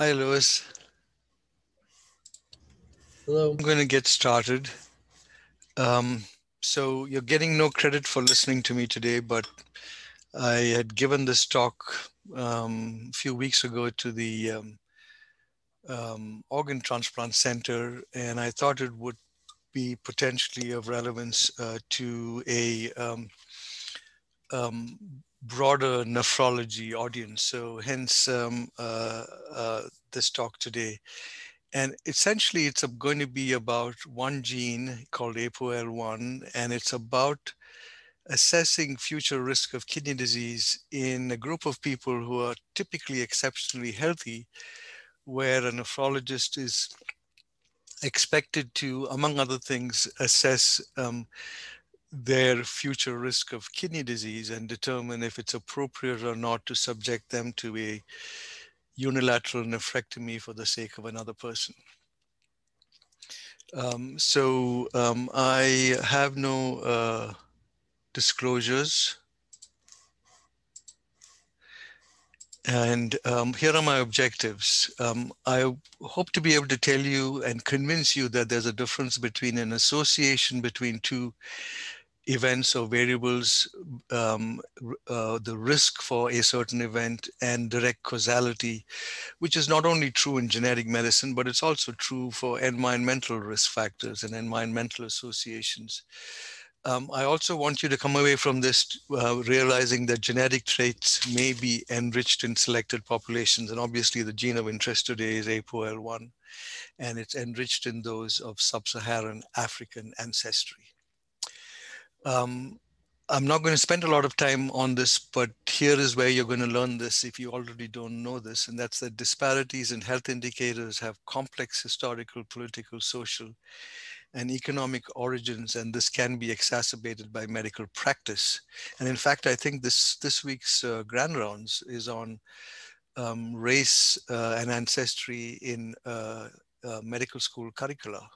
Hi, Louis. Hello. I'm going to get started. Um, so you're getting no credit for listening to me today, but I had given this talk um, a few weeks ago to the um, um, Organ Transplant Center, and I thought it would be potentially of relevance uh, to a um, um, broader nephrology audience. So hence um, uh, uh, this talk today. And essentially it's going to be about one gene called ApoL1, and it's about assessing future risk of kidney disease in a group of people who are typically exceptionally healthy, where a nephrologist is expected to, among other things, assess um, their future risk of kidney disease and determine if it's appropriate or not to subject them to a unilateral nephrectomy for the sake of another person. Um, so um, I have no uh, disclosures. And um, here are my objectives. Um, I hope to be able to tell you and convince you that there's a difference between an association between two events or variables, um, uh, the risk for a certain event and direct causality, which is not only true in genetic medicine, but it's also true for environmental risk factors and environmental associations. Um, I also want you to come away from this uh, realizing that genetic traits may be enriched in selected populations. And obviously the gene of interest today is ApoL1, and it's enriched in those of sub-Saharan African ancestry. Um, I'm not going to spend a lot of time on this, but here is where you're going to learn this if you already don't know this, and that's that disparities in health indicators have complex historical, political, social, and economic origins, and this can be exacerbated by medical practice. And in fact, I think this this week's uh, Grand Rounds is on um, race uh, and ancestry in uh, uh medical school curricula.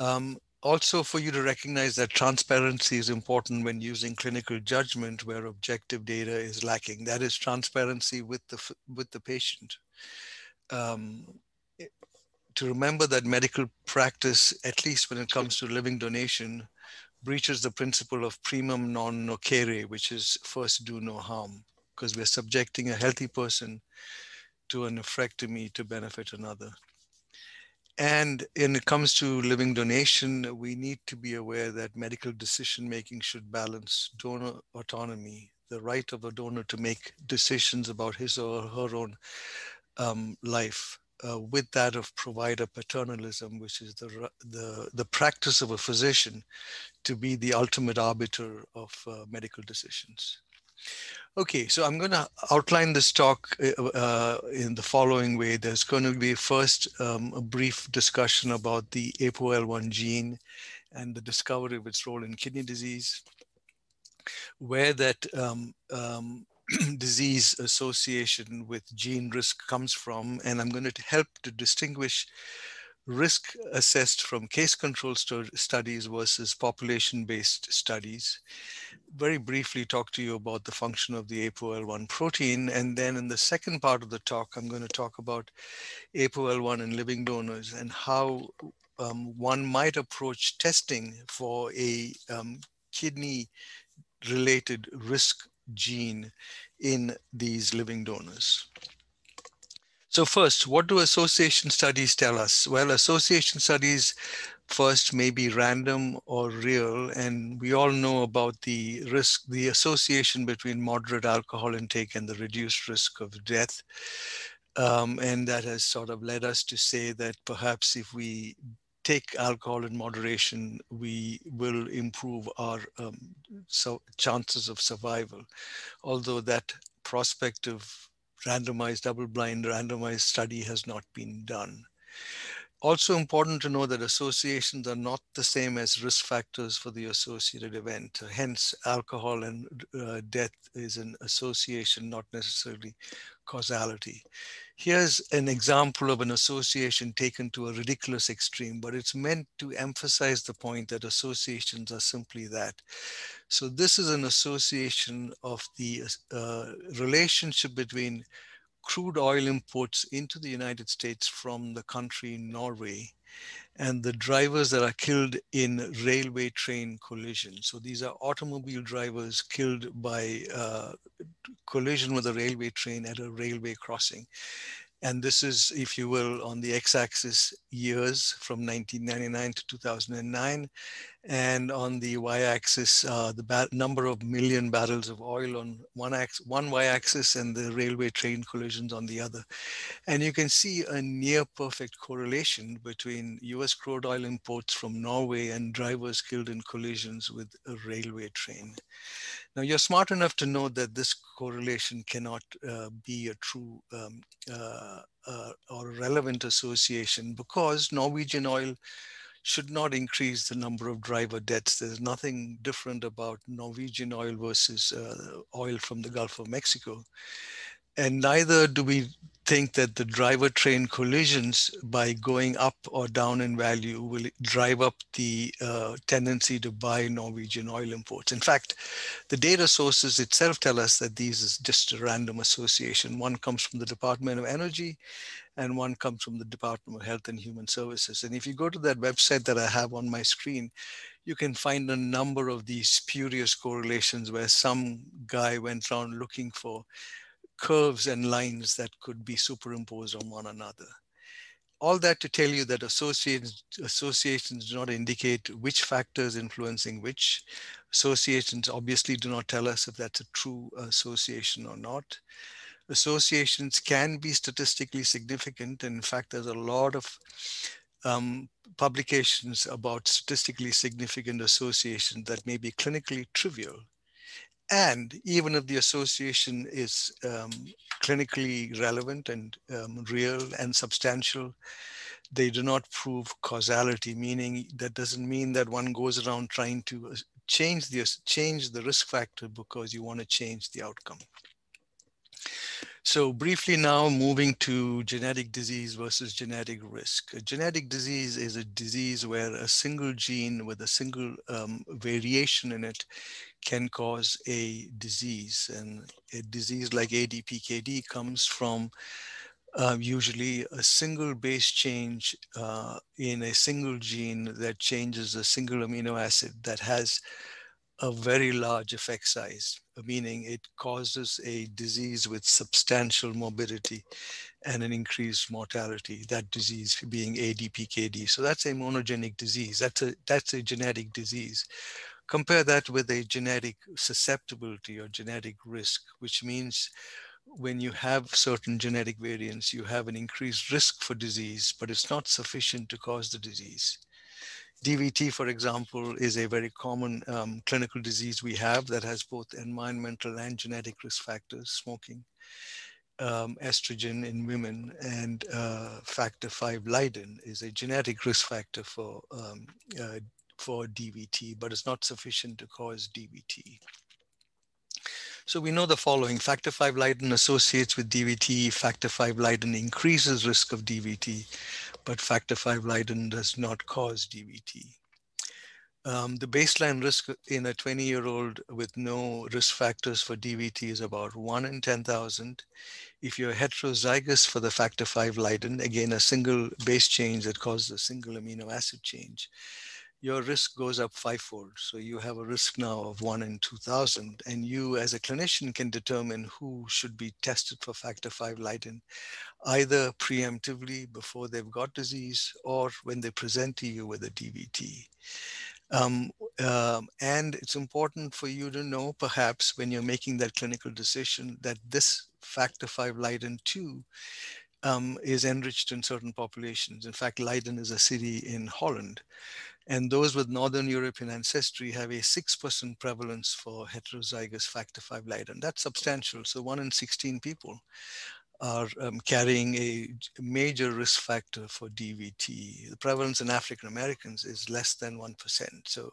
Um, also for you to recognize that transparency is important when using clinical judgment where objective data is lacking. That is transparency with the, with the patient. Um, to remember that medical practice, at least when it comes to living donation, breaches the principle of primum non nocere, which is first do no harm, because we're subjecting a healthy person to a nephrectomy to benefit another. And when it comes to living donation, we need to be aware that medical decision making should balance donor autonomy, the right of a donor to make decisions about his or her own um, life, uh, with that of provider paternalism, which is the, the, the practice of a physician to be the ultimate arbiter of uh, medical decisions. Okay, so I'm going to outline this talk uh, uh, in the following way. There's going to be first um, a brief discussion about the ApoL1 gene and the discovery of its role in kidney disease, where that um, um, disease association with gene risk comes from. And I'm going to help to distinguish risk assessed from case control st studies versus population based studies. Very briefly talk to you about the function of the ApoL1 protein. And then in the second part of the talk, I'm going to talk about ApoL1 in living donors and how um, one might approach testing for a um, kidney related risk gene in these living donors. So first, what do association studies tell us? Well, association studies first may be random or real, and we all know about the risk, the association between moderate alcohol intake and the reduced risk of death. Um, and that has sort of led us to say that perhaps if we take alcohol in moderation, we will improve our um, so chances of survival. Although that prospective randomized, double-blind, randomized study has not been done. Also important to know that associations are not the same as risk factors for the associated event. Hence, alcohol and uh, death is an association, not necessarily causality. Here's an example of an association taken to a ridiculous extreme, but it's meant to emphasize the point that associations are simply that. So this is an association of the uh, relationship between crude oil imports into the United States from the country Norway and the drivers that are killed in railway train collisions. So these are automobile drivers killed by uh, collision with a railway train at a railway crossing. And this is, if you will, on the x-axis years from 1999 to 2009. And on the y-axis, uh, the number of million barrels of oil on one, axis, one y-axis and the railway train collisions on the other. And you can see a near perfect correlation between US crude oil imports from Norway and drivers killed in collisions with a railway train. Now you're smart enough to know that this correlation cannot uh, be a true um, uh, uh, or relevant association because Norwegian oil should not increase the number of driver deaths. There's nothing different about Norwegian oil versus uh, oil from the Gulf of Mexico. And neither do we think that the driver train collisions by going up or down in value will drive up the uh, tendency to buy Norwegian oil imports. In fact, the data sources itself tell us that these is just a random association. One comes from the Department of Energy and one comes from the Department of Health and Human Services. And if you go to that website that I have on my screen, you can find a number of these spurious correlations where some guy went around looking for curves and lines that could be superimposed on one another. All that to tell you that associations, associations do not indicate which factors influencing which. Associations obviously do not tell us if that's a true association or not. Associations can be statistically significant. And In fact, there's a lot of um, publications about statistically significant associations that may be clinically trivial, and even if the association is um, clinically relevant and um, real and substantial, they do not prove causality, meaning that doesn't mean that one goes around trying to uh, change the, change the risk factor because you want to change the outcome. So briefly now moving to genetic disease versus genetic risk. A genetic disease is a disease where a single gene with a single um, variation in it can cause a disease. And a disease like ADPKD comes from uh, usually a single base change uh, in a single gene that changes a single amino acid that has a very large effect size, meaning it causes a disease with substantial morbidity and an increased mortality, that disease being ADPKD. So that's a monogenic disease. That's a, that's a genetic disease. Compare that with a genetic susceptibility or genetic risk, which means when you have certain genetic variants, you have an increased risk for disease, but it's not sufficient to cause the disease. DVT, for example, is a very common um, clinical disease we have that has both environmental and genetic risk factors, smoking, um, estrogen in women, and uh, factor V Leiden is a genetic risk factor for um, uh, for DVT, but it's not sufficient to cause DVT. So we know the following, factor V Leiden associates with DVT, factor V Leiden increases risk of DVT, but factor V Leiden does not cause DVT. Um, the baseline risk in a 20 year old with no risk factors for DVT is about one in 10,000. If you're heterozygous for the factor V Leiden, again, a single base change that causes a single amino acid change, your risk goes up fivefold. So you have a risk now of one in 2000 and you as a clinician can determine who should be tested for factor V Leiden, either preemptively before they've got disease or when they present to you with a DVT. Um, um, and it's important for you to know, perhaps, when you're making that clinical decision, that this factor V Leiden 2 um, is enriched in certain populations. In fact, Leiden is a city in Holland. And those with Northern European ancestry have a 6% prevalence for heterozygous factor V Leiden. And that's substantial. So one in 16 people are um, carrying a major risk factor for DVT. The prevalence in African Americans is less than 1%. So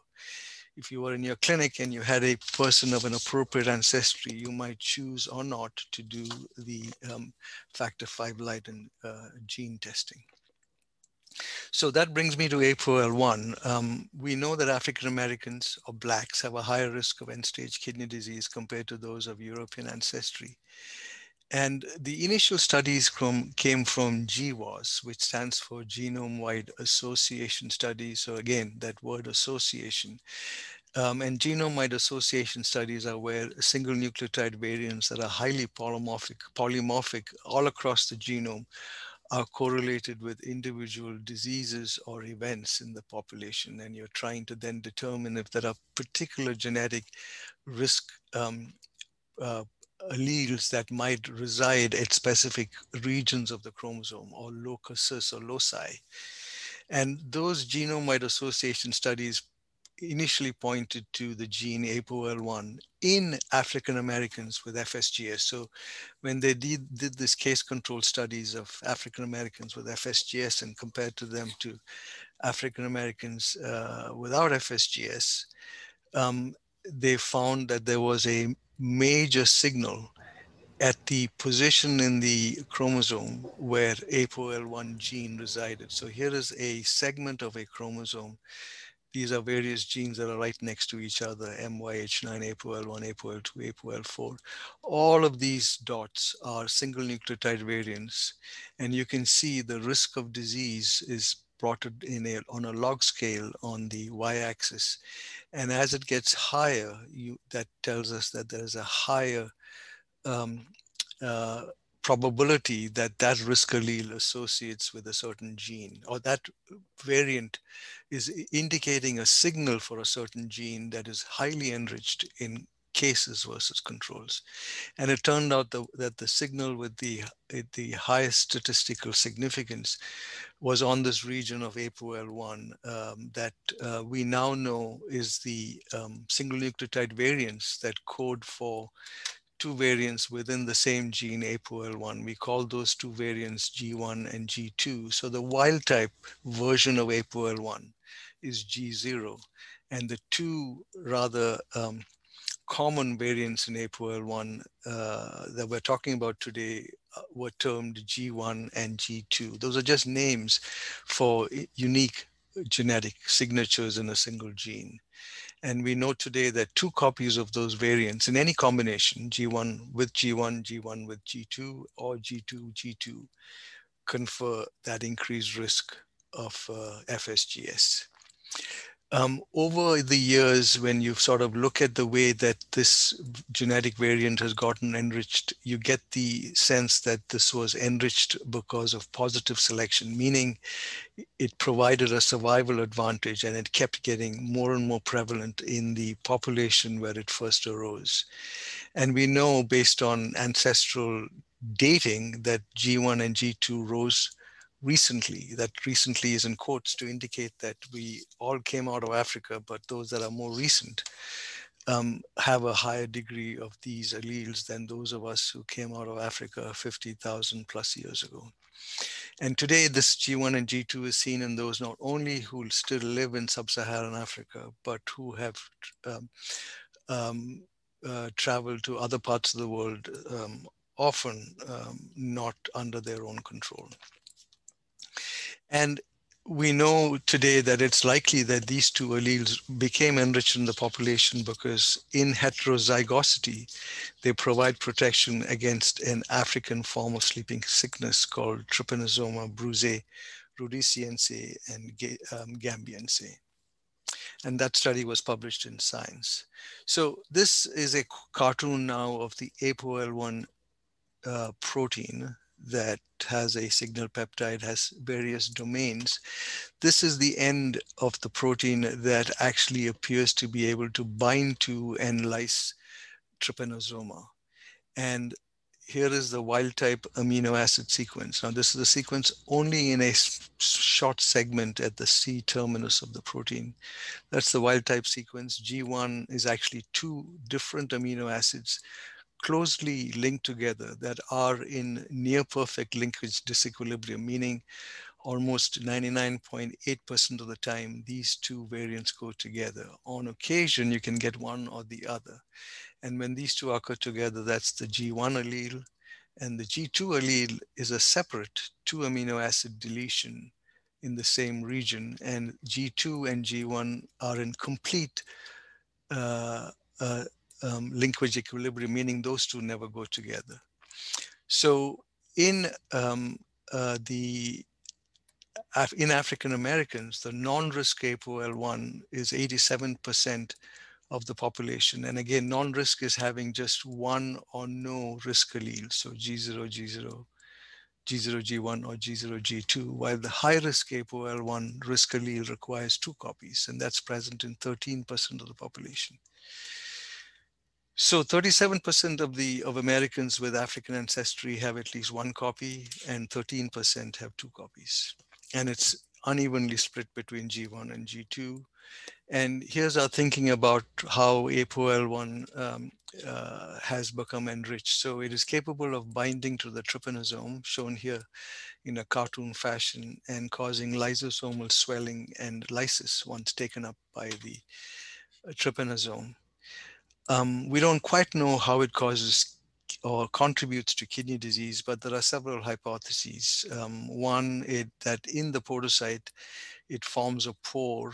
if you were in your clinic and you had a person of an appropriate ancestry, you might choose or not to do the um, factor V Leiden uh, gene testing. So that brings me to APOL1. Um, we know that African Americans or Blacks have a higher risk of end stage kidney disease compared to those of European ancestry. And the initial studies from, came from GWAS, which stands for Genome-Wide Association Studies. So again, that word association. Um, and genome-wide association studies are where single nucleotide variants that are highly polymorphic, polymorphic all across the genome are correlated with individual diseases or events in the population. And you're trying to then determine if there are particular genetic risk um, uh, alleles that might reside at specific regions of the chromosome or locuses or loci. And those genome-wide association studies initially pointed to the gene APOL1 in African Americans with FSGS. So when they did, did this case control studies of African Americans with FSGS and compared to them to African Americans uh, without FSGS, um, they found that there was a major signal at the position in the chromosome where APOL1 gene resided. So here is a segment of a chromosome these are various genes that are right next to each other, MYH9, APOL1, APOL2, APOL4. All of these dots are single nucleotide variants. And you can see the risk of disease is plotted in a, on a log scale on the y-axis. And as it gets higher, you, that tells us that there is a higher um, uh, probability that that risk allele associates with a certain gene or that variant is indicating a signal for a certain gene that is highly enriched in cases versus controls. And it turned out the, that the signal with the, the highest statistical significance was on this region of APOL1 um, that uh, we now know is the um, single nucleotide variants that code for two variants within the same gene APOL1. We call those two variants G1 and G2. So the wild type version of APOL1 is G0. And the two rather um, common variants in APOL1 uh, that we're talking about today uh, were termed G1 and G2. Those are just names for unique genetic signatures in a single gene. And we know today that two copies of those variants in any combination, G1 with G1, G1 with G2, or G2, G2, confer that increased risk of uh, FSGS. Um, over the years, when you sort of look at the way that this genetic variant has gotten enriched, you get the sense that this was enriched because of positive selection, meaning it provided a survival advantage and it kept getting more and more prevalent in the population where it first arose. And we know based on ancestral dating that G1 and G2 rose recently. That recently is in quotes to indicate that we all came out of Africa, but those that are more recent um, have a higher degree of these alleles than those of us who came out of Africa 50,000 plus years ago. And today, this G1 and G2 is seen in those not only who still live in sub-Saharan Africa, but who have um, um, uh, traveled to other parts of the world, um, often um, not under their own control. And we know today that it's likely that these two alleles became enriched in the population because in heterozygosity, they provide protection against an African form of sleeping sickness called trypanosoma brucei, rhodesiense, and um, gambiense. And that study was published in Science. So this is a cartoon now of the APOL1 uh, protein that has a signal peptide, has various domains. This is the end of the protein that actually appears to be able to bind to and lyse trypanosoma. And here is the wild type amino acid sequence. Now, this is the sequence only in a short segment at the C terminus of the protein. That's the wild type sequence. G1 is actually two different amino acids closely linked together that are in near perfect linkage disequilibrium, meaning almost 99.8% of the time, these two variants go together. On occasion, you can get one or the other. And when these two occur together, that's the G1 allele. And the G2 allele is a separate two amino acid deletion in the same region. And G2 and G1 are in complete uh, uh, um, linkage equilibrium, meaning those two never go together. So in um, uh, the in African Americans, the non-risk APOL1 is 87% of the population. And again, non-risk is having just one or no risk allele, so G0, G0, G0, G1, or G0, G2, while the high-risk APOL1 risk allele requires two copies, and that's present in 13% of the population. So 37% of the of Americans with African ancestry have at least one copy, and 13% have two copies. And it's unevenly split between G1 and G2. And here's our thinking about how APOL1 um, uh, has become enriched. So it is capable of binding to the trypanosome, shown here in a cartoon fashion, and causing lysosomal swelling and lysis once taken up by the uh, trypanosome. Um, we don't quite know how it causes or contributes to kidney disease, but there are several hypotheses. Um, one, is that in the podocyte, it forms a pore,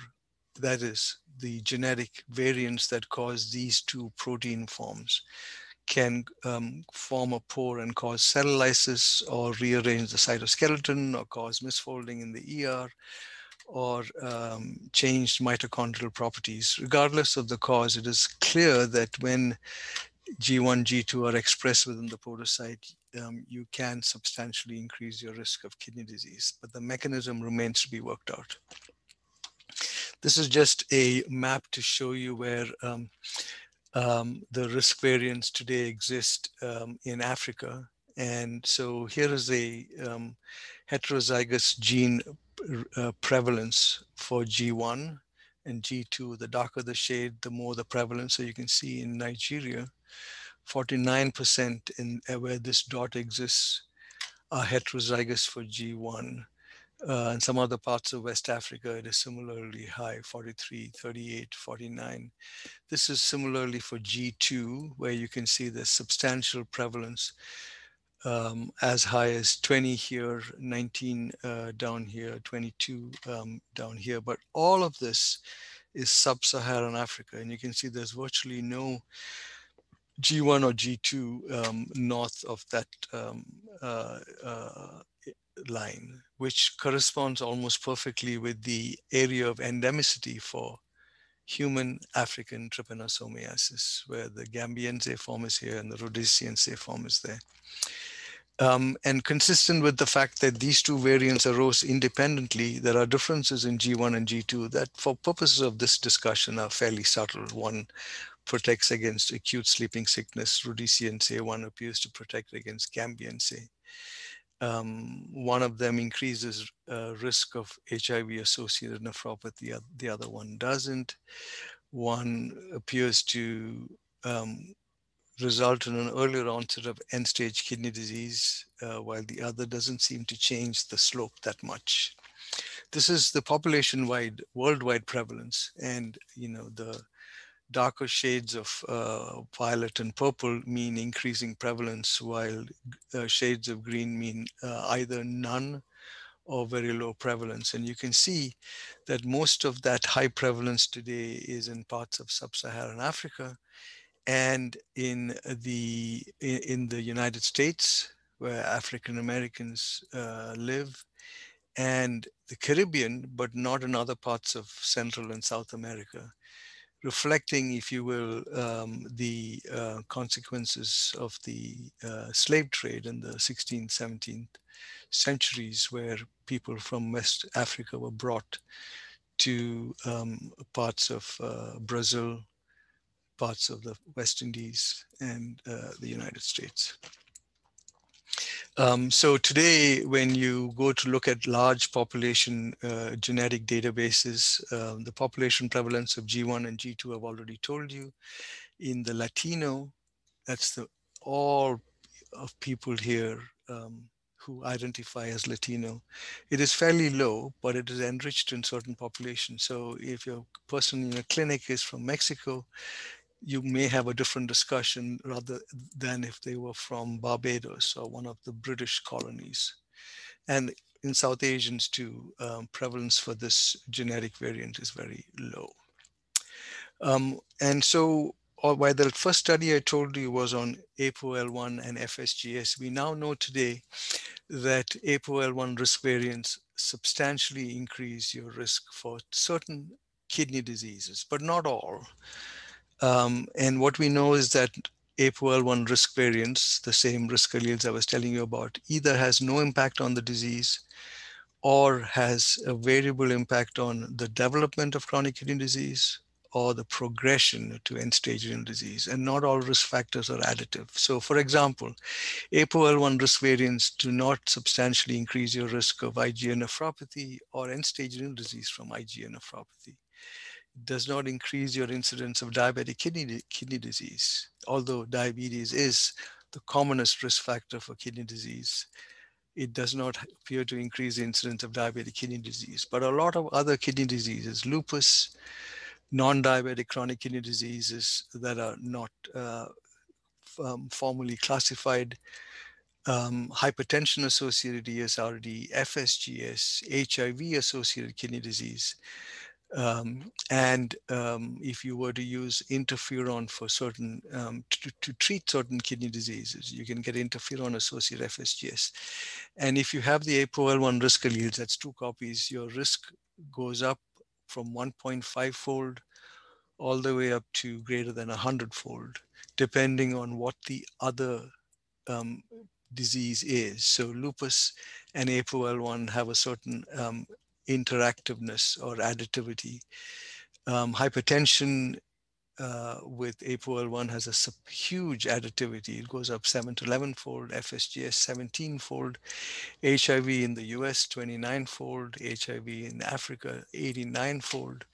that is, the genetic variants that cause these two protein forms can um, form a pore and cause cell lysis or rearrange the cytoskeleton or cause misfolding in the ER or um, changed mitochondrial properties. Regardless of the cause, it is clear that when G1, G2 are expressed within the podocyte, um, you can substantially increase your risk of kidney disease, but the mechanism remains to be worked out. This is just a map to show you where um, um, the risk variants today exist um, in Africa. And so here is a um, heterozygous gene uh, prevalence for G1 and G2. The darker the shade, the more the prevalence. So you can see in Nigeria, 49% in uh, where this dot exists are heterozygous for G1. Uh, in some other parts of West Africa, it is similarly high, 43, 38, 49. This is similarly for G2, where you can see the substantial prevalence um, as high as 20 here, 19 uh, down here, 22 um, down here. But all of this is sub-Saharan Africa. And you can see there's virtually no G1 or G2 um, north of that um, uh, uh, line, which corresponds almost perfectly with the area of endemicity for human African trypanosomiasis, where the Gambiense form is here and the Rhodesian Rhodesiense form is there. Um, and consistent with the fact that these two variants arose independently, there are differences in G1 and G2 that for purposes of this discussion are fairly subtle. One protects against acute sleeping sickness, Rhodesiense, one appears to protect against Gambiense. Um, one of them increases uh, risk of HIV-associated nephropathy, the other one doesn't. One appears to um, result in an earlier onset of end-stage kidney disease, uh, while the other doesn't seem to change the slope that much. This is the population-wide, worldwide prevalence, and you know the darker shades of uh, violet and purple mean increasing prevalence, while uh, shades of green mean uh, either none or very low prevalence. And you can see that most of that high prevalence today is in parts of sub-Saharan Africa and in the in the United States, where African Americans uh, live, and the Caribbean, but not in other parts of Central and South America, reflecting, if you will, um, the uh, consequences of the uh, slave trade in the 16th, 17th centuries, where people from West Africa were brought to um, parts of uh, Brazil, parts of the West Indies and uh, the United States. Um, so today, when you go to look at large population uh, genetic databases, uh, the population prevalence of G1 and G2 I've already told you. In the Latino, that's the all of people here um, who identify as Latino. It is fairly low, but it is enriched in certain populations. So if your person in a clinic is from Mexico, you may have a different discussion rather than if they were from Barbados or one of the British colonies. And in South Asians too, um, prevalence for this genetic variant is very low. Um, and so or while the first study I told you was on ApoL1 and FSGS, we now know today that ApoL1 risk variants substantially increase your risk for certain kidney diseases, but not all. Um, and what we know is that ApoL1 risk variants, the same risk alleles I was telling you about, either has no impact on the disease or has a variable impact on the development of chronic kidney disease or the progression to end-stage renal disease, and not all risk factors are additive. So for example, ApoL1 risk variants do not substantially increase your risk of IgA nephropathy or end-stage renal disease from IgA nephropathy. Does not increase your incidence of diabetic kidney, kidney disease, although diabetes is the commonest risk factor for kidney disease it does not appear to increase the incidence of diabetic kidney disease. But a lot of other kidney diseases, lupus, non-diabetic chronic kidney diseases that are not uh, um, formally classified, um, hypertension associated ESRD, FSGS, HIV associated kidney disease. Um, and um, if you were to use interferon for certain, um, to, to, treat certain kidney diseases, you can get interferon associated FSGS. And if you have the ApoL1 risk alleles, that's two copies, your risk goes up from 1.5 fold all the way up to greater than 100 fold, depending on what the other um, disease is. So lupus and ApoL1 have a certain um, interactiveness or additivity. Um, hypertension uh, with ApoL1 has a huge additivity. It goes up 7 to 11 fold, FSGS 17 fold, HIV in the US 29 fold, HIV in Africa 89 fold.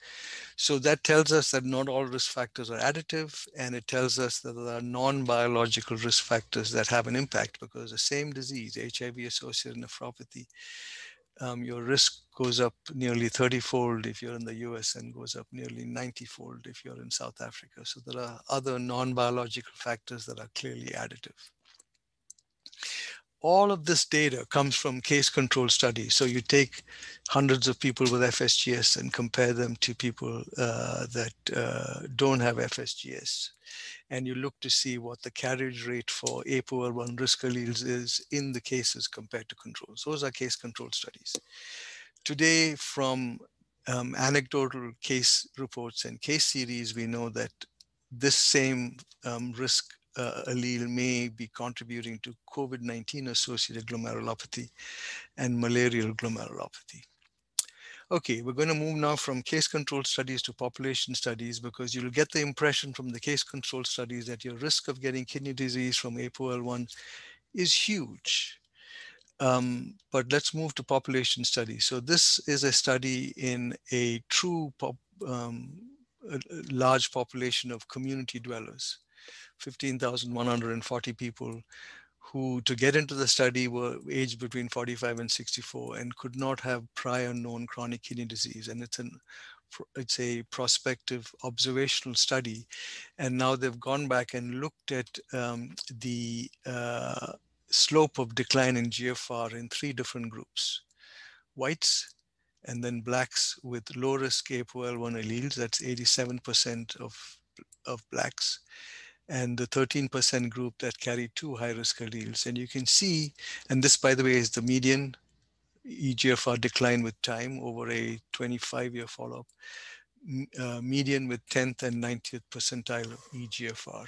So that tells us that not all risk factors are additive, and it tells us that there are non-biological risk factors that have an impact because the same disease, HIV-associated nephropathy, um, your risk goes up nearly 30 fold if you're in the US and goes up nearly 90 fold if you're in South Africa. So there are other non-biological factors that are clearly additive. All of this data comes from case control studies. So you take hundreds of people with FSGS and compare them to people uh, that uh, don't have FSGS and you look to see what the carriage rate for ApoL1 risk alleles is in the cases compared to controls. Those are case control studies. Today, from um, anecdotal case reports and case series, we know that this same um, risk uh, allele may be contributing to COVID-19 associated glomerulopathy and malarial glomerulopathy. Okay, we're going to move now from case control studies to population studies because you'll get the impression from the case control studies that your risk of getting kidney disease from ApoL1 is huge. Um, but let's move to population studies. So this is a study in a true pop, um, a large population of community dwellers, 15,140 people who to get into the study were aged between 45 and 64 and could not have prior known chronic kidney disease. And it's an it's a prospective observational study. And now they've gone back and looked at um, the uh, slope of decline in GFR in three different groups. Whites, and then blacks with low risk ApoL1 alleles, that's 87% of, of blacks, and the 13% group that carry two high risk alleles. And you can see, and this, by the way, is the median EGFR decline with time over a 25 year follow up, uh, median with 10th and 90th percentile of EGFR.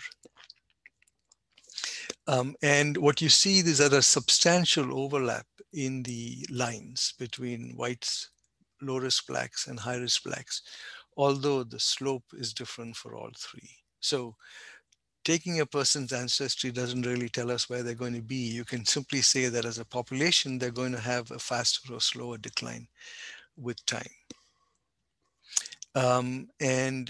Um, and what you see is that a substantial overlap in the lines between whites, low risk blacks, and high risk blacks, although the slope is different for all three. So taking a person's ancestry doesn't really tell us where they're going to be. You can simply say that as a population, they're going to have a faster or slower decline with time. Um, and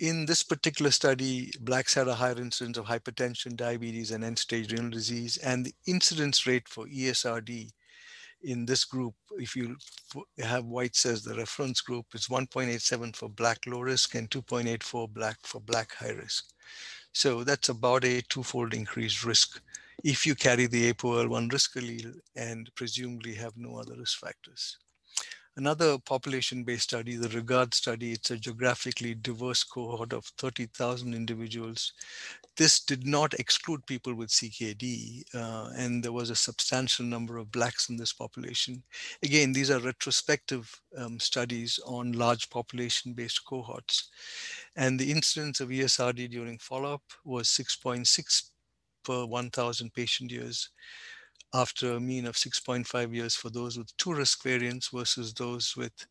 in this particular study, blacks had a higher incidence of hypertension, diabetes, and end-stage renal disease. And the incidence rate for ESRD in this group, if you have whites as the reference group, is 1.87 for black low risk and 2.84 black for black high risk. So that's about a twofold increased risk if you carry the ApoL1 risk allele and presumably have no other risk factors. Another population-based study, the REGARD study, it's a geographically diverse cohort of 30,000 individuals. This did not exclude people with CKD, uh, and there was a substantial number of Blacks in this population. Again, these are retrospective um, studies on large population-based cohorts. And the incidence of ESRD during follow-up was 6.6 per 1,000 patient years after a mean of 6.5 years for those with two risk variants versus those with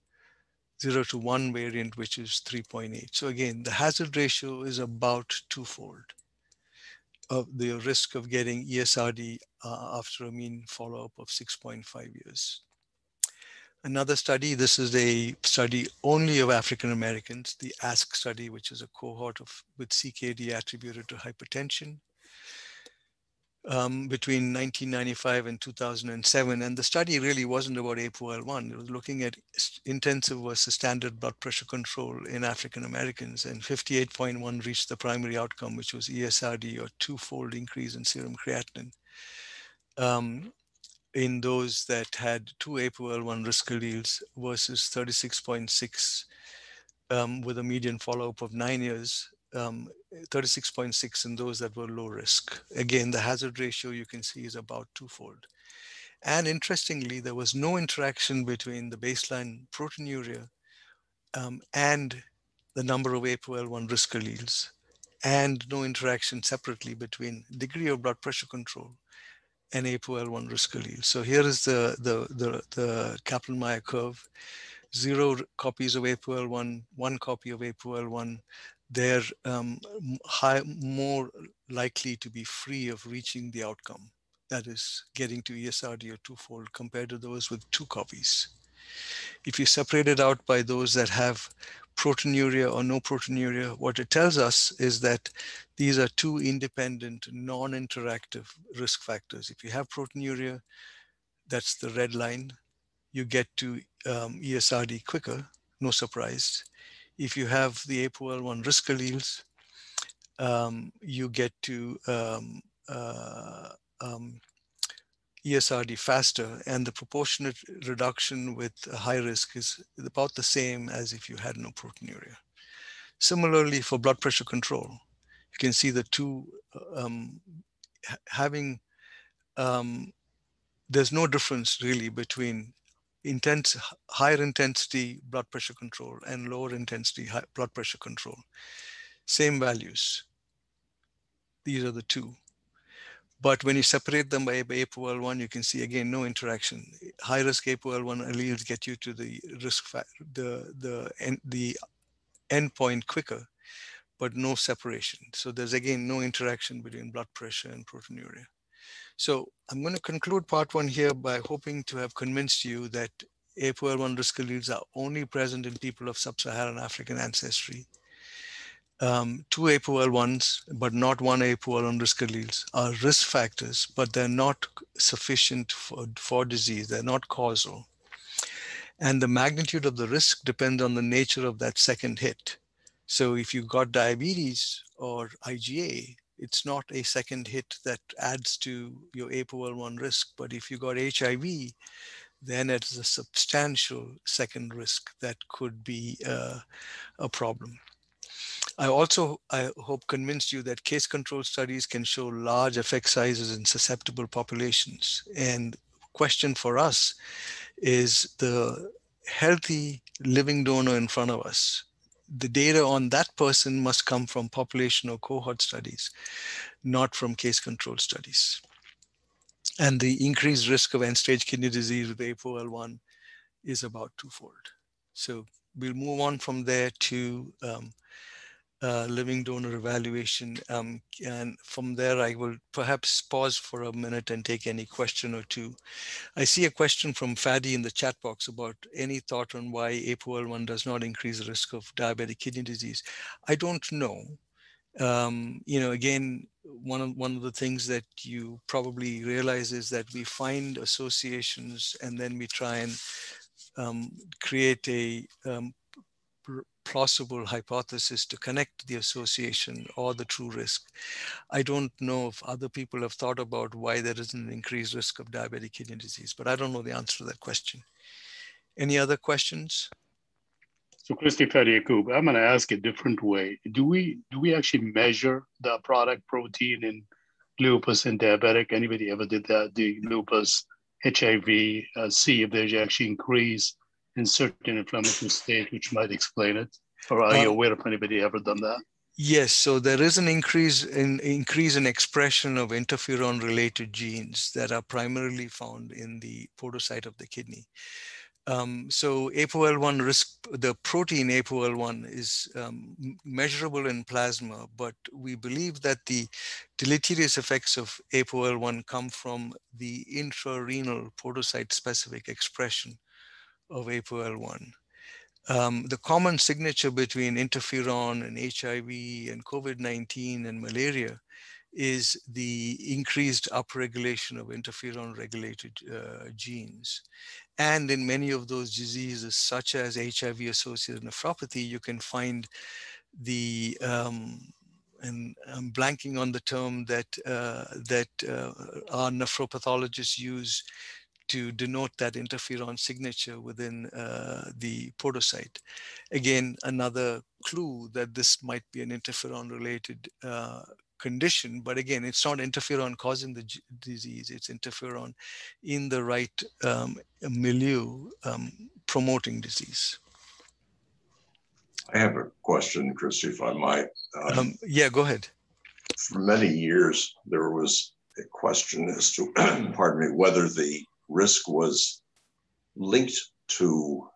zero to one variant, which is 3.8. So again, the hazard ratio is about twofold of the risk of getting ESRD uh, after a mean follow-up of 6.5 years. Another study, this is a study only of African Americans, the AASK study, which is a cohort of with CKD attributed to hypertension um, between 1995 and 2007. And the study really wasn't about APOL1. It was looking at intensive versus standard blood pressure control in African Americans. And 58.1 reached the primary outcome, which was ESRD or two-fold increase in serum creatinine. Um, in those that had two APOL1 risk alleles versus 36.6 um, with a median follow-up of nine years um, 36.6 in those that were low risk. Again, the hazard ratio you can see is about twofold. And interestingly, there was no interaction between the baseline proteinuria um, and the number of APOL1 risk alleles, and no interaction separately between degree of blood pressure control and APOL1 risk allele. So here is the, the, the, the Kaplan-Meier curve, zero copies of APOL1, one copy of APOL1, they're um, high, more likely to be free of reaching the outcome. That is getting to ESRD or twofold compared to those with two copies. If you separate it out by those that have proteinuria or no proteinuria, what it tells us is that these are two independent, non-interactive risk factors. If you have proteinuria, that's the red line, you get to um, ESRD quicker, no surprise if you have the APOL1 risk alleles, um, you get to um, uh, um, ESRD faster, and the proportionate reduction with high risk is about the same as if you had no proteinuria. Similarly, for blood pressure control, you can see the two um, having, um, there's no difference really between intense, higher intensity blood pressure control and lower intensity high blood pressure control. Same values. These are the two. But when you separate them by APOL1, you can see again no interaction. High risk APOL1 alleles get you to the risk the the end the endpoint quicker, but no separation. So there's again no interaction between blood pressure and proteinuria. So I'm going to conclude part one here by hoping to have convinced you that APOL1 risk alleles are only present in people of sub-Saharan African ancestry. Um, two APOL1s, but not one APOL1 risk alleles are risk factors, but they're not sufficient for, for disease. They're not causal. And the magnitude of the risk depends on the nature of that second hit. So if you got diabetes or IgA, it's not a second hit that adds to your APOL1 risk. But if you got HIV, then it's a substantial second risk that could be uh, a problem. I also, I hope, convinced you that case control studies can show large effect sizes in susceptible populations. And question for us is the healthy living donor in front of us the data on that person must come from population or cohort studies, not from case control studies. And the increased risk of end-stage kidney disease with APOL1 is about twofold. So we'll move on from there to um, uh, living donor evaluation. Um, and from there, I will perhaps pause for a minute and take any question or two. I see a question from Fadi in the chat box about any thought on why APOL1 does not increase the risk of diabetic kidney disease. I don't know. Um, you know, again, one of one of the things that you probably realize is that we find associations and then we try and um, create a um, plausible hypothesis to connect the association or the true risk. I don't know if other people have thought about why there is an increased risk of diabetic kidney disease, but I don't know the answer to that question. Any other questions? So Christopher Yacoub, I'm going to ask a different way. Do we do we actually measure the product protein in lupus and diabetic? Anybody ever did that? The lupus, HIV, uh, see if there's actually increase in certain inflammatory state, which might explain it. Or are you uh, aware of anybody ever done that? Yes, so there is an increase in increase in expression of interferon related genes that are primarily found in the podocyte of the kidney. Um, so APOL1 risk, the protein APOL1 is um, measurable in plasma, but we believe that the deleterious effects of APOL1 come from the intrarenal podocyte specific expression of APOL1. Um, the common signature between interferon and HIV and COVID-19 and malaria is the increased upregulation of interferon regulated uh, genes. And in many of those diseases, such as HIV associated nephropathy, you can find the, um, and I'm blanking on the term that, uh, that uh, our nephropathologists use to denote that interferon signature within uh, the podocyte. Again, another clue that this might be an interferon related uh, condition. But again, it's not interferon causing the disease, it's interferon in the right um, milieu um, promoting disease. I have a question, Christy, if I might. Um, um, yeah, go ahead. For many years, there was a question as to, pardon me, whether the risk was linked to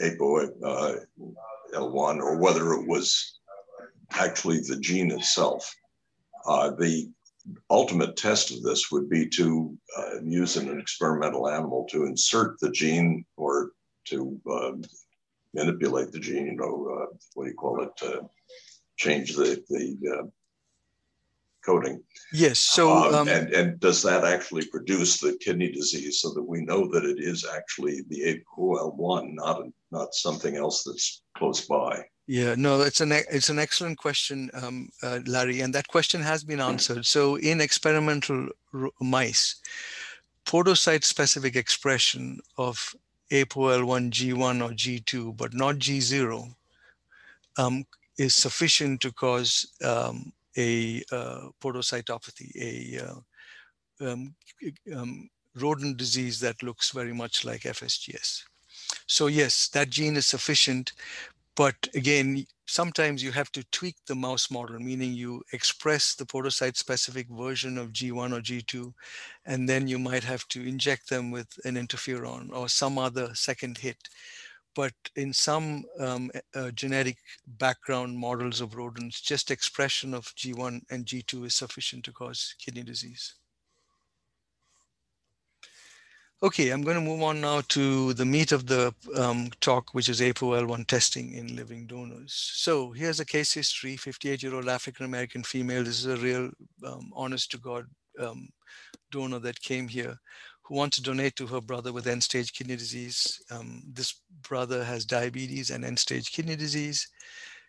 APO uh, L1 or whether it was actually the gene itself. Uh, the ultimate test of this would be to uh, use an experimental animal to insert the gene or to uh, manipulate the gene, you know, uh, what do you call it, change the, the coding. Yes. So, um, um, and, and does that actually produce the kidney disease so that we know that it is actually the APOL1, not, not something else that's close by? Yeah, no, it's an it's an excellent question, um, uh, Larry, and that question has been answered. So in experimental mice, podocyte-specific expression of APOL1 G1 or G2, but not G0, um, is sufficient to cause um, a uh, podocytopathy, a uh, um, um, rodent disease that looks very much like FSGS. So yes, that gene is sufficient, but again, sometimes you have to tweak the mouse model, meaning you express the podocyte specific version of G1 or G2, and then you might have to inject them with an interferon or some other second hit. But in some um, uh, genetic background models of rodents, just expression of G1 and G2 is sufficient to cause kidney disease. Okay, I'm going to move on now to the meat of the um, talk, which is APOL1 testing in living donors. So here's a case history, 58-year-old African-American female. This is a real um, honest to God um, donor that came here who wants to donate to her brother with end-stage kidney disease. Um, this brother has diabetes and end-stage kidney disease.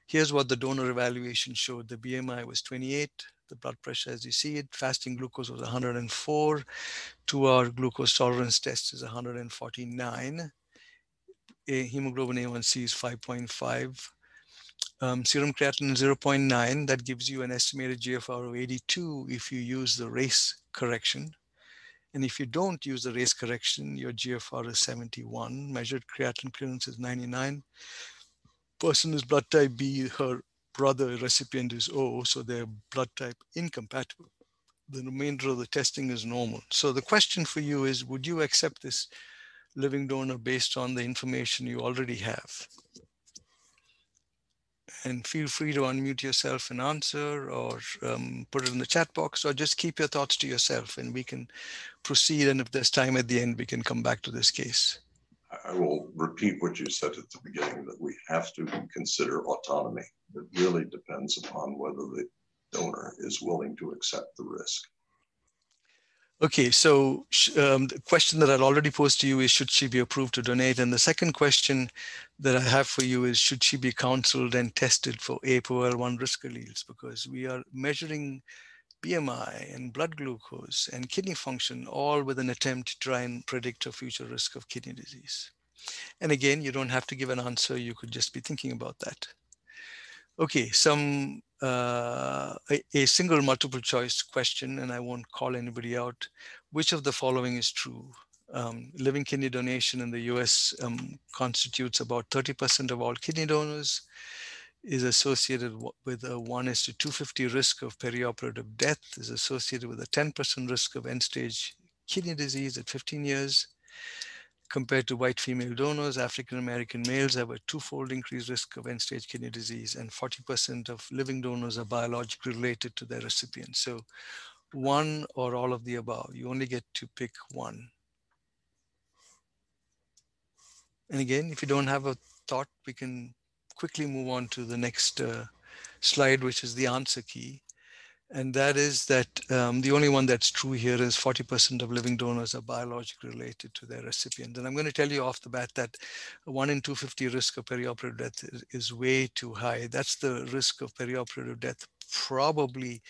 Here's what the donor evaluation showed. The BMI was 28, the blood pressure as you see it. Fasting glucose was 104. Two-hour glucose tolerance test is 149. A hemoglobin A1C is 5.5. Um, serum creatinine 0.9. That gives you an estimated GFR of 82 if you use the race correction. And if you don't use the race correction, your GFR is 71. Measured creatinine clearance is 99. Person is blood type B, her brother recipient is O, so they're blood type incompatible. The remainder of the testing is normal. So the question for you is, would you accept this living donor based on the information you already have? And feel free to unmute yourself and answer or um, put it in the chat box or just keep your thoughts to yourself and we can proceed. And if there's time at the end, we can come back to this case. I will repeat what you said at the beginning that we have to consider autonomy. It really depends upon whether the donor is willing to accept the risk. Okay, so um, the question that I'd already posed to you is should she be approved to donate? And the second question that I have for you is should she be counseled and tested for APOL1 risk alleles? Because we are measuring BMI and blood glucose and kidney function, all with an attempt to try and predict a future risk of kidney disease. And again, you don't have to give an answer. You could just be thinking about that. Okay, some uh, a, a, single multiple choice question, and I won't call anybody out. Which of the following is true? Um, living kidney donation in the US um, constitutes about 30% of all kidney donors, is associated with a 1 is to 250 risk of perioperative death, is associated with a 10% risk of end stage kidney disease at 15 years. Compared to white female donors, African American males have a twofold increased risk of end stage kidney disease, and 40% of living donors are biologically related to their recipient. So, one or all of the above. You only get to pick one. And again, if you don't have a thought, we can quickly move on to the next uh, slide, which is the answer key. And that is that um, the only one that's true here is 40% of living donors are biologically related to their recipient. And I'm going to tell you off the bat that 1 in 250 risk of perioperative death is, is way too high. That's the risk of perioperative death probably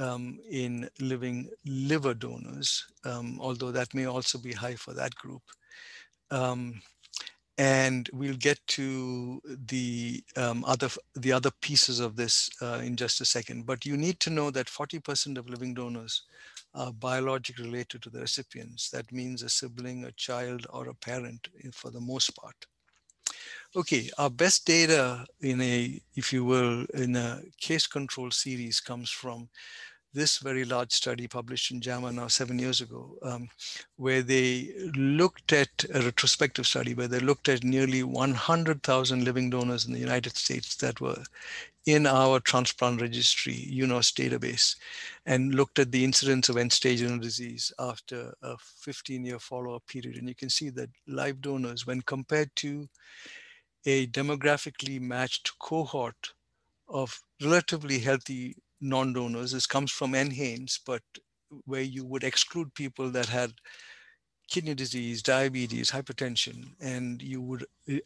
um, in living liver donors, um, although that may also be high for that group. Um, and we'll get to the um, other the other pieces of this uh, in just a second. But you need to know that 40% of living donors are biologically related to the recipients. That means a sibling, a child, or a parent eh, for the most part. Okay, our best data in a, if you will, in a case control series comes from this very large study published in JAMA now seven years ago, um, where they looked at a retrospective study where they looked at nearly 100,000 living donors in the United States that were in our transplant registry, UNOS database, and looked at the incidence of end-stage renal disease after a 15-year follow-up period. And you can see that live donors, when compared to a demographically matched cohort of relatively healthy non-donors. This comes from NHANES, but where you would exclude people that had kidney disease, diabetes, hypertension, and you would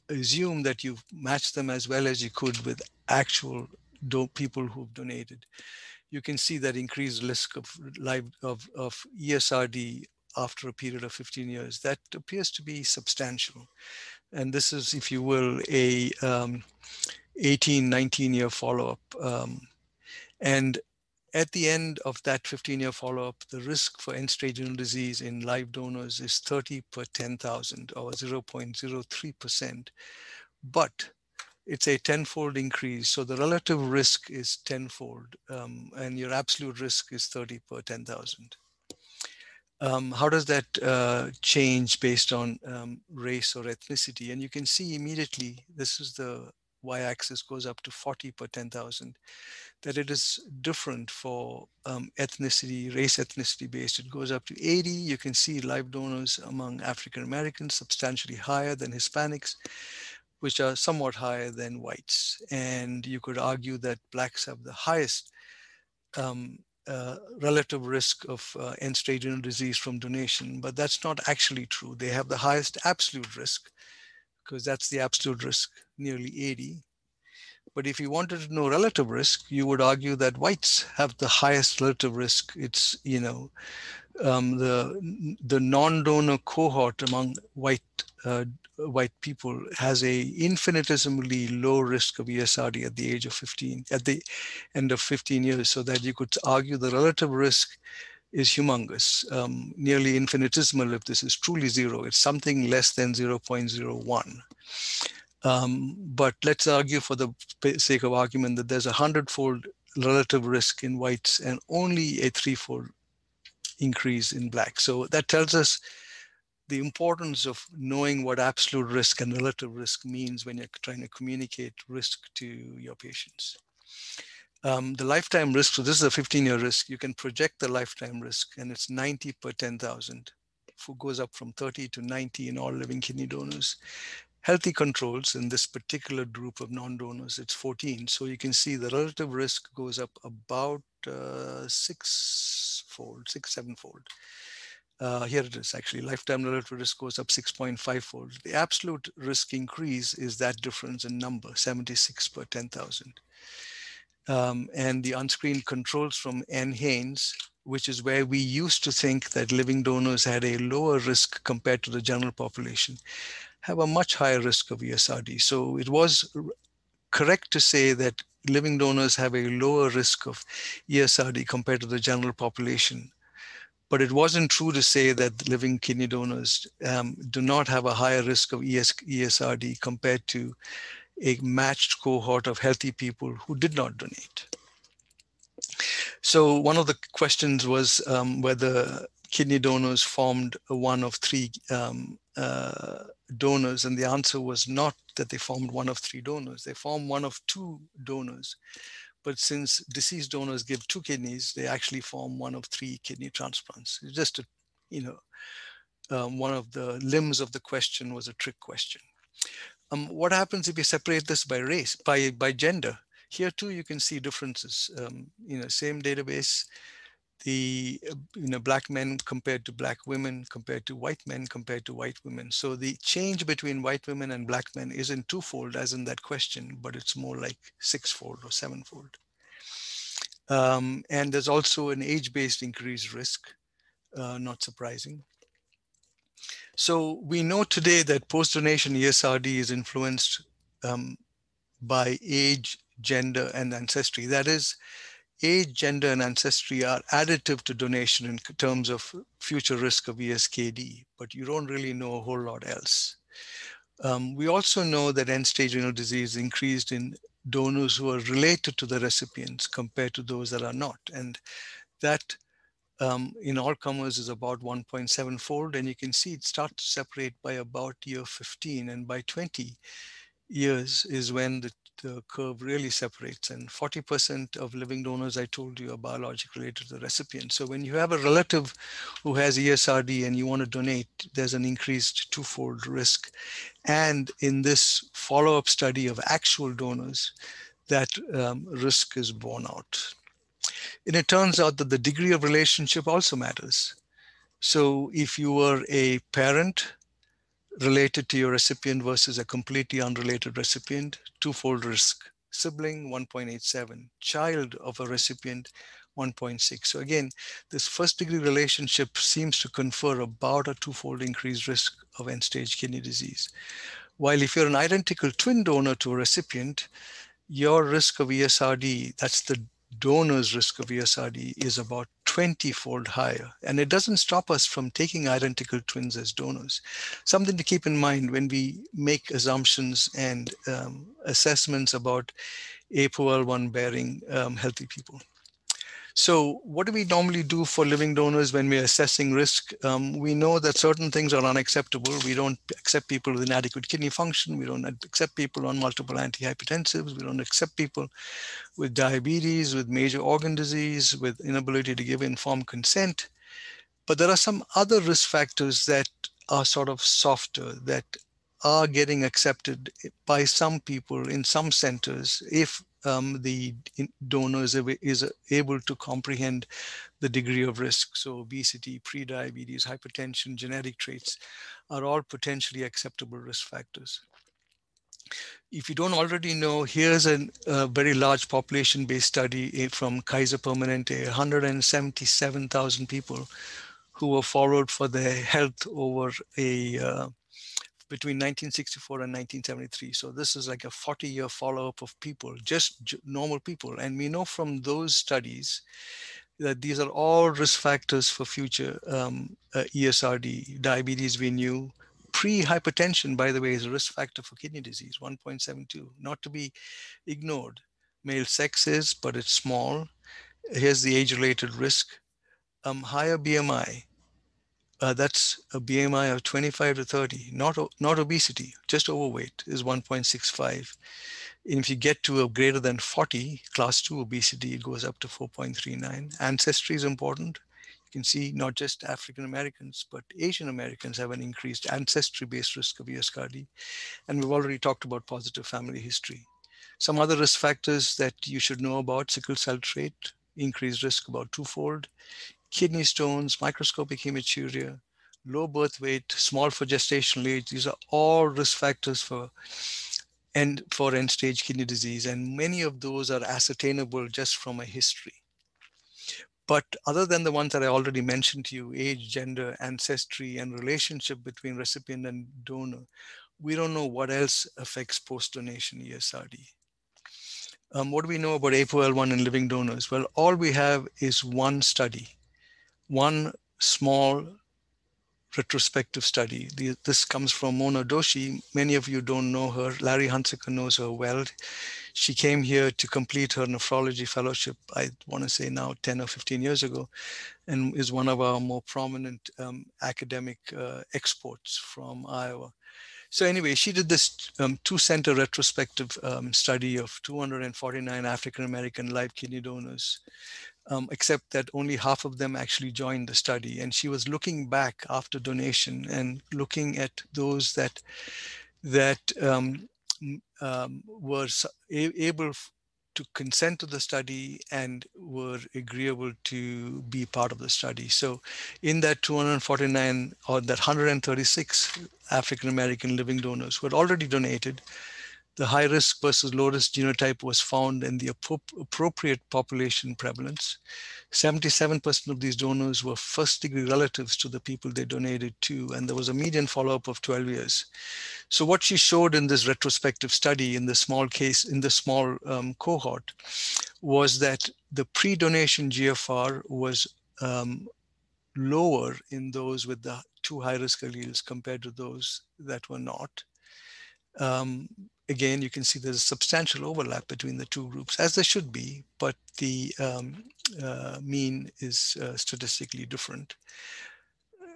assume that you've matched them as well as you could with actual do- people who've donated. You can see that increased risk of life of, of ESRD after a period of 15 years. That appears to be substantial. And this is, if you will, a um, 18, 19 year follow-up um, and at the end of that 15 year follow up, the risk for end stage renal disease in live donors is 30 per 10,000 or 0.03%. But it's a tenfold increase. So the relative risk is tenfold, um, and your absolute risk is 30 per 10,000. Um, how does that uh, change based on um, race or ethnicity? And you can see immediately, this is the y-axis goes up to 40 per 10,000 that it is different for um, ethnicity, race ethnicity based. It goes up to 80. You can see live donors among African Americans substantially higher than Hispanics, which are somewhat higher than whites. And you could argue that blacks have the highest um, uh, relative risk of uh, end-stage renal disease from donation, but that's not actually true. They have the highest absolute risk because that's the absolute risk, nearly 80. But if you wanted to know relative risk, you would argue that whites have the highest relative risk. It's, you know, um, the, the non-donor cohort among white, uh, white people has a infinitesimally low risk of ESRD at the age of 15, at the end of 15 years, so that you could argue the relative risk is humongous, um, nearly infinitesimal if this is truly zero. It's something less than 0.01. Um, but let's argue for the sake of argument that there's a hundredfold relative risk in whites and only a threefold increase in blacks. So that tells us the importance of knowing what absolute risk and relative risk means when you're trying to communicate risk to your patients. Um, the lifetime risk, so this is a 15 year risk, you can project the lifetime risk and it's 90 per 10,000. It goes up from 30 to 90 in all living kidney donors healthy controls in this particular group of non-donors, it's 14. So you can see the relative risk goes up about uh, six-fold, six, seven-fold. Uh, here it is actually, lifetime relative risk goes up 6.5 fold. The absolute risk increase is that difference in number, 76 per 10,000. Um, and the unscreened controls from NHANES, which is where we used to think that living donors had a lower risk compared to the general population have a much higher risk of ESRD. So it was correct to say that living donors have a lower risk of ESRD compared to the general population. But it wasn't true to say that living kidney donors um, do not have a higher risk of ES, ESRD compared to a matched cohort of healthy people who did not donate. So one of the questions was um, whether kidney donors formed one of three um, uh, donors, and the answer was not that they formed one of three donors. They formed one of two donors. But since deceased donors give two kidneys, they actually form one of three kidney transplants. It's just a, you know, um, one of the limbs of the question was a trick question. Um, what happens if you separate this by race, by, by gender? Here too, you can see differences. Um, you know, same database, the you know black men compared to black women compared to white men compared to white women so the change between white women and black men isn't twofold as in that question but it's more like sixfold or sevenfold um, and there's also an age-based increased risk uh, not surprising so we know today that post-donation ESRD is influenced um, by age, gender, and ancestry. That is, age, gender, and ancestry are additive to donation in terms of future risk of ESKD, but you don't really know a whole lot else. Um, we also know that end-stage renal disease increased in donors who are related to the recipients compared to those that are not. And that um, in all comers is about 1.7 fold. And you can see it starts to separate by about year 15. And by 20 years is when the the curve really separates. And 40% of living donors, I told you, are biologic related to the recipient. So when you have a relative who has ESRD and you want to donate, there's an increased twofold risk. And in this follow-up study of actual donors, that um, risk is borne out. And it turns out that the degree of relationship also matters. So if you were a parent related to your recipient versus a completely unrelated recipient, twofold risk. Sibling 1.87, child of a recipient 1.6. So again, this first degree relationship seems to confer about a twofold increased risk of end stage kidney disease. While if you're an identical twin donor to a recipient, your risk of ESRD, that's the donor's risk of ESRD, is about 20 fold higher. And it doesn't stop us from taking identical twins as donors. Something to keep in mind when we make assumptions and um, assessments about APOL1 bearing um, healthy people. So what do we normally do for living donors when we're assessing risk? Um, we know that certain things are unacceptable. We don't accept people with inadequate kidney function. We don't accept people on multiple antihypertensives. We don't accept people with diabetes, with major organ disease, with inability to give informed consent. But there are some other risk factors that are sort of softer, that are getting accepted by some people in some centers if um, the donor is, is able to comprehend the degree of risk. So obesity, prediabetes, hypertension, genetic traits are all potentially acceptable risk factors. If you don't already know, here's a, a very large population-based study eh, from Kaiser Permanente, 177,000 people who were followed for their health over a uh, between 1964 and 1973. So this is like a 40 year follow up of people, just normal people. And we know from those studies that these are all risk factors for future um, uh, ESRD. Diabetes, we knew. Pre-hypertension, by the way, is a risk factor for kidney disease, 1.72, not to be ignored. Male sex is, but it's small. Here's the age-related risk. Um, higher BMI, uh, that's a BMI of 25 to 30, not, not obesity, just overweight is 1.65. And if you get to a greater than 40, class 2 obesity, it goes up to 4.39. Ancestry is important. You can see not just African Americans, but Asian Americans have an increased ancestry-based risk of ESRD. And we've already talked about positive family history. Some other risk factors that you should know about, sickle cell trait, increased risk about twofold kidney stones, microscopic hematuria, low birth weight, small for gestational age. These are all risk factors for end for end stage kidney disease, and many of those are ascertainable just from a history. but other than the ones that I already mentioned to you, age, gender, ancestry, and relationship between recipient and donor, we don't know what else affects post-donation ESRD. Um, what do we know about APOL1 and living donors? Well, all we have is one study, one small retrospective study. The, this comes from Mona Doshi. Many of you don't know her. Larry Hunsicker knows her well. She came here to complete her nephrology fellowship, I want to say now 10 or 15 years ago, and is one of our more prominent um, academic uh, exports from Iowa. So anyway, she did this um, two-center retrospective um, study of 249 African-American live kidney donors um, except that only half of them actually joined the study. And she was looking back after donation and looking at those that that um, um, were able to consent to the study and were agreeable to be part of the study. So in that 249 or that 136 African American living donors who had already donated, the high risk versus low risk genotype was found in the appropriate population prevalence. 77% of these donors were first degree relatives to the people they donated to, and there was a median follow up of 12 years. So, what she showed in this retrospective study in the small case, in the small um, cohort, was that the pre donation GFR was um, lower in those with the two high risk alleles compared to those that were not. Um, again, you can see there's a substantial overlap between the two groups, as there should be, but the um, uh, mean is uh, statistically different.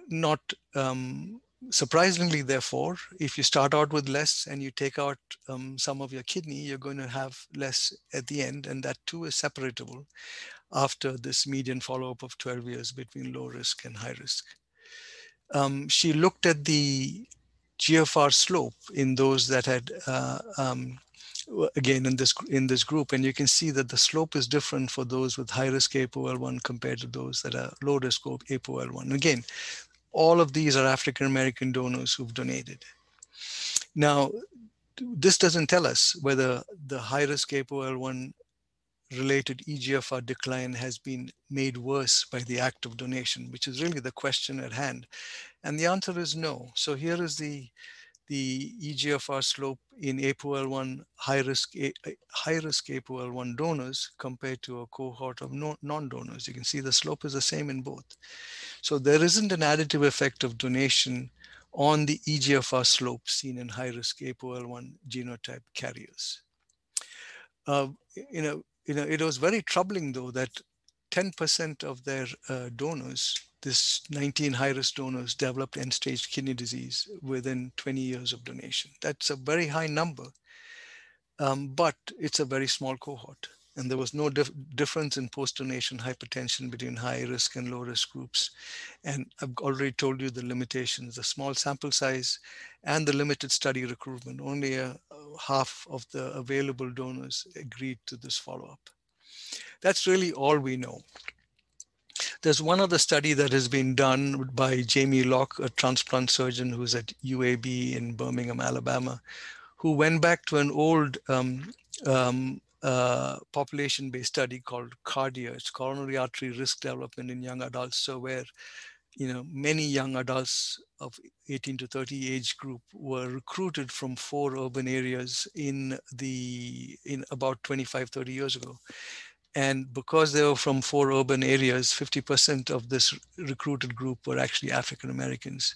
Not um, surprisingly, therefore, if you start out with less and you take out um, some of your kidney, you're going to have less at the end, and that too is separatable after this median follow-up of 12 years between low risk and high risk. Um, she looked at the GFR slope in those that had uh, um, again in this in this group. And you can see that the slope is different for those with high risk APOL1 compared to those that are low risk APOL1 again all of these are African American donors who've donated. Now this doesn't tell us whether the high risk APOL1 related EGFR decline has been made worse by the act of donation, which is really the question at hand. And the answer is no. So here is the, the EGFR slope in APOL1 high risk, high risk APOL1 donors compared to a cohort of non-donors. You can see the slope is the same in both. So there isn't an additive effect of donation on the EGFR slope seen in high risk APOL1 genotype carriers. Uh, you know, you know, it was very troubling though that 10% of their uh, donors, this 19 high risk donors, developed end stage kidney disease within 20 years of donation. That's a very high number, um, but it's a very small cohort. And there was no dif difference in post donation hypertension between high risk and low risk groups. And I've already told you the limitations the small sample size and the limited study recruitment. Only a, half of the available donors agreed to this follow-up. That's really all we know. There's one other study that has been done by Jayme Locke, a transplant surgeon who's at UAB in Birmingham, Alabama, who went back to an old um, um, uh, population-based study called CARDIA. It's coronary artery risk development in young adults. So where you know, many young adults of 18 to 30 age group were recruited from four urban areas in the in about 25 30 years ago and because they were from four urban areas 50% of this recruited group were actually african americans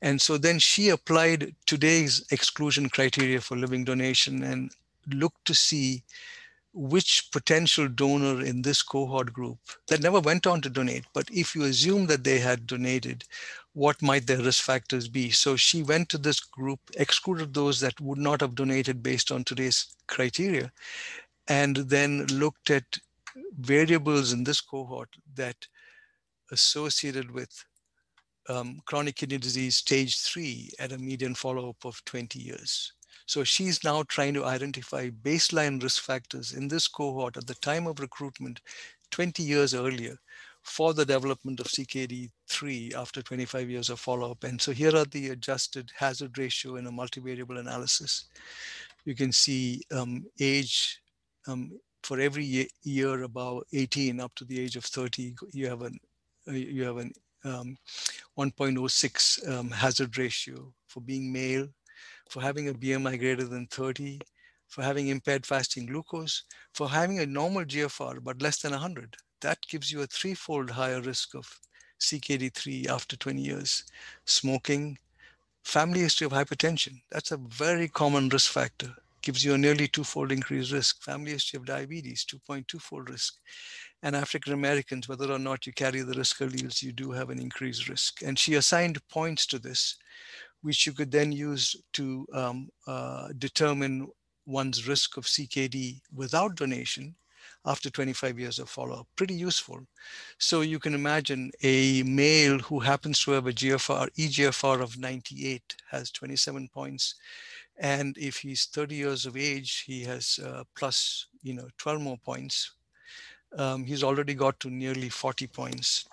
and so then she applied today's exclusion criteria for living donation and looked to see which potential donor in this cohort group that never went on to donate, but if you assume that they had donated, what might their risk factors be? So she went to this group, excluded those that would not have donated based on today's criteria, and then looked at variables in this cohort that associated with um, chronic kidney disease stage three at a median follow-up of 20 years. So she's now trying to identify baseline risk factors in this cohort at the time of recruitment 20 years earlier for the development of CKD3 after 25 years of follow-up. And so here are the adjusted hazard ratio in a multivariable analysis. You can see um, age, um, for every year about 18 up to the age of 30, you have an uh, you have an um, 1.06 um, hazard ratio for being male, for having a BMI greater than 30, for having impaired fasting glucose, for having a normal GFR but less than 100. That gives you a threefold higher risk of CKD3 after 20 years. Smoking, family history of hypertension, that's a very common risk factor gives you a nearly two-fold increased risk. Family history of diabetes, 2.2-fold risk. And African Americans, whether or not you carry the risk alleles, you do have an increased risk. And she assigned points to this, which you could then use to um, uh, determine one's risk of CKD without donation after 25 years of follow-up. Pretty useful. So you can imagine a male who happens to have a GFR, EGFR of 98 has 27 points and if he's 30 years of age, he has uh, plus, you know, 12 more points. Um, he's already got to nearly 40 points.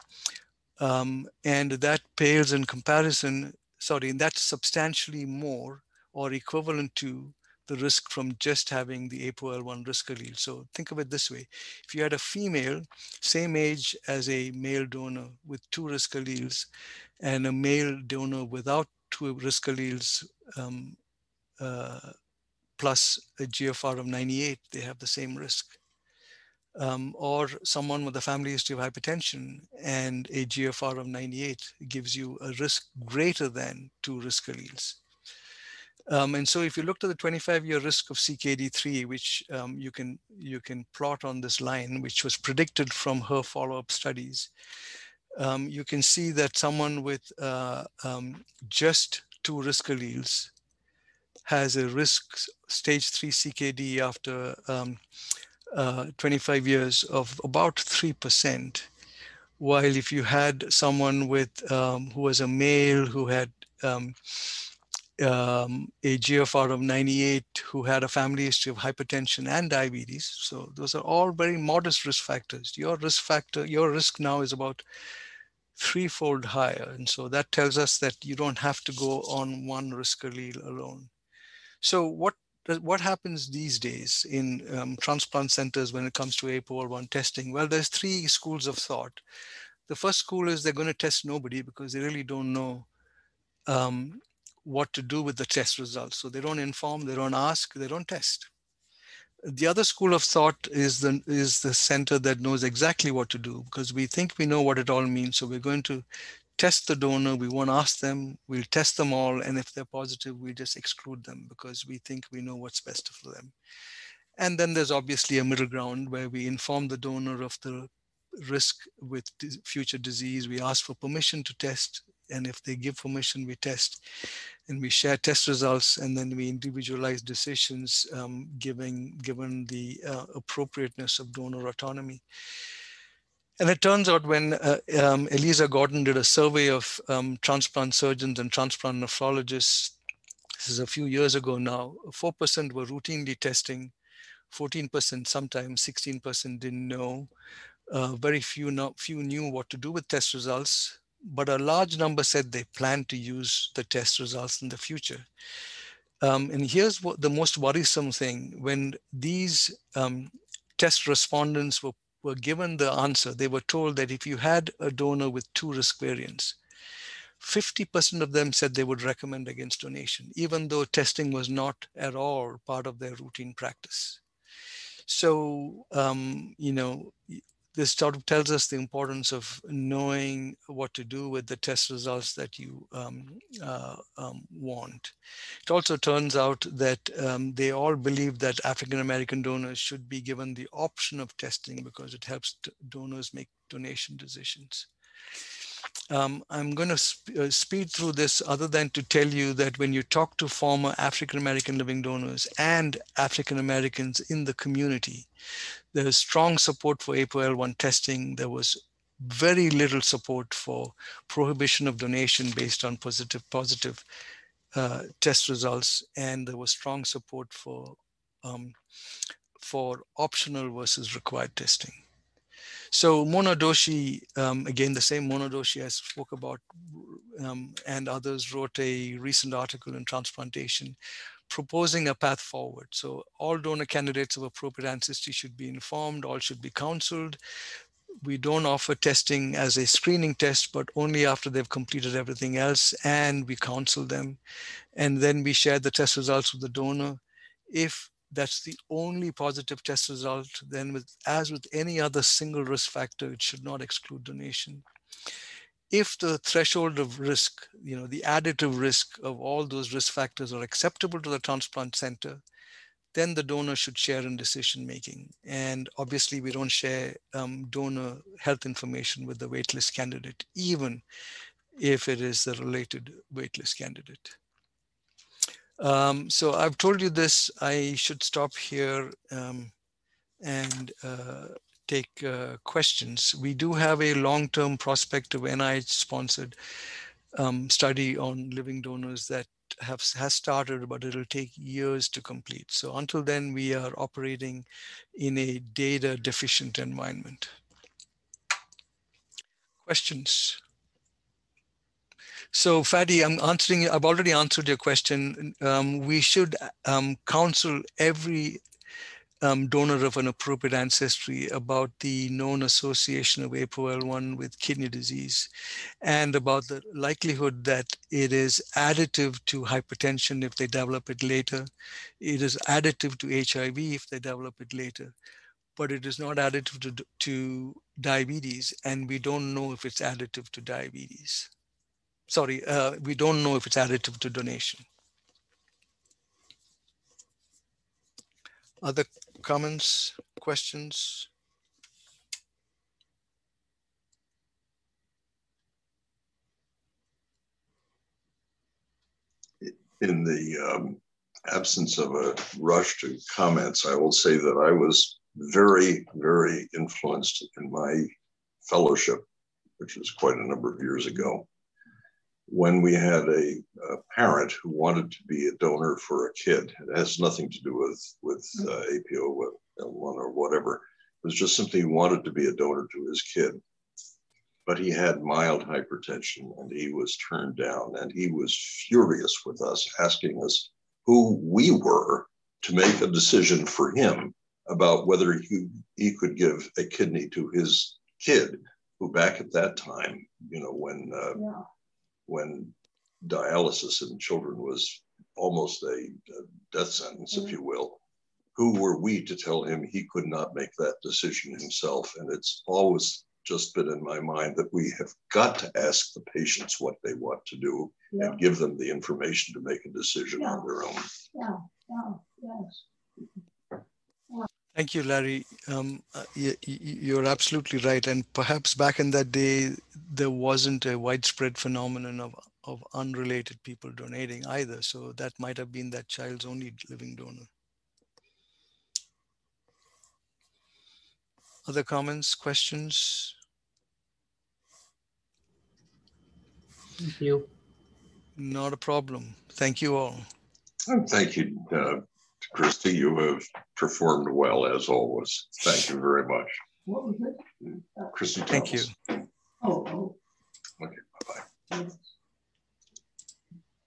Um, and that pales in comparison, sorry, and that's substantially more or equivalent to the risk from just having the APOL1 risk allele. So think of it this way. If you had a female, same age as a male donor with two risk alleles and a male donor without two risk alleles um, plus a GFR of 98, they have the same risk. Um, or someone with a family history of hypertension and a GFR of 98 gives you a risk greater than two risk alleles. Um, and so if you look at the 25 year risk of CKD3, which um, you, can, you can plot on this line, which was predicted from her follow-up studies, um, you can see that someone with uh, um, just two risk alleles has a risk stage 3 CKD after um, uh, 25 years of about 3%. While if you had someone with um, who was a male who had um, um a GFR of 98, who had a family history of hypertension and diabetes. So those are all very modest risk factors. Your risk factor, your risk now is about threefold higher. And so that tells us that you don't have to go on one risk allele alone. So what what happens these days in um, transplant centers when it comes to APOL1 testing? Well, there's three schools of thought. The first school is they're going to test nobody because they really don't know um, what to do with the test results. So they don't inform, they don't ask, they don't test. The other school of thought is the is the center that knows exactly what to do because we think we know what it all means. So we're going to test the donor, we won't ask them, we'll test them all, and if they're positive, we just exclude them because we think we know what's best for them. And then there's obviously a middle ground where we inform the donor of the risk with future disease. We ask for permission to test, and if they give permission, we test, and we share test results, and then we individualize decisions, um, giving given the uh, appropriateness of donor autonomy. And it turns out when uh, um, Elisa Gordon did a survey of um, transplant surgeons and transplant nephrologists, this is a few years ago now, 4% were routinely testing, 14% sometimes, 16% didn't know. Uh, very few, no, few knew what to do with test results, but a large number said they plan to use the test results in the future. Um, and here's what the most worrisome thing when these um, test respondents were were given the answer, they were told that if you had a donor with two risk variants, 50% of them said they would recommend against donation, even though testing was not at all part of their routine practice. So, um, you know, this sort of tells us the importance of knowing what to do with the test results that you um, uh, um, want. It also turns out that um, they all believe that African American donors should be given the option of testing because it helps donors make donation decisions. Um, I'm going to sp uh, speed through this other than to tell you that when you talk to former African American living donors and African Americans in the community, there was strong support for APOL1 testing. There was very little support for prohibition of donation based on positive positive uh, test results, and there was strong support for um, for optional versus required testing. So Mona Doshi, um, again, the same Mona Doshi I spoke about, um, and others wrote a recent article in Transplantation proposing a path forward. So all donor candidates of appropriate ancestry should be informed, all should be counseled. We don't offer testing as a screening test, but only after they've completed everything else and we counsel them. And then we share the test results with the donor. If that's the only positive test result, then with, as with any other single risk factor, it should not exclude donation if the threshold of risk, you know, the additive risk of all those risk factors are acceptable to the transplant center, then the donor should share in decision making. And obviously, we don't share um, donor health information with the waitlist candidate, even if it is the related waitlist candidate. Um, so I've told you this, I should stop here um, and uh, take uh, questions. We do have a long-term prospective NIH-sponsored um, study on living donors that have has started, but it'll take years to complete. So until then, we are operating in a data deficient environment. Questions? So Fadi, I'm answering, I've already answered your question. Um, we should um, counsel every um, donor of an appropriate ancestry about the known association of APOL1 with kidney disease and about the likelihood that it is additive to hypertension if they develop it later. It is additive to HIV if they develop it later, but it is not additive to, to diabetes, and we don't know if it's additive to diabetes. Sorry, uh, we don't know if it's additive to donation. Other comments, questions? In the um, absence of a rush to comments, I will say that I was very, very influenced in my fellowship, which was quite a number of years ago, when we had a, a, parent who wanted to be a donor for a kid. It has nothing to do with with uh, APO one or whatever. It was just simply he wanted to be a donor to his kid, but he had mild hypertension and he was turned down. And he was furious with us, asking us who we were to make a decision for him about whether he, he could give a kidney to his kid, who back at that time, you know, when uh, yeah when dialysis in children was almost a, a death sentence, mm-hmm. if you will. Who were we to tell him he could not make that decision himself? And it's always just been in my mind that we have got to ask the patients what they want to do yeah. and give them the information to make a decision yeah. on their own. Yeah, yeah, yes. Thank you, Larry. Um, uh, you, are absolutely right. And perhaps back in that day, there wasn't a widespread phenomenon of, of unrelated people donating either. So that might have been that child's only living donor. Other comments, questions? Thank you. Not a problem. Thank you all. Thank you, uh, Christy, you have performed well as always. Thank you very much. What was it? Christy Thank you. Oh, oh. Okay, bye-bye.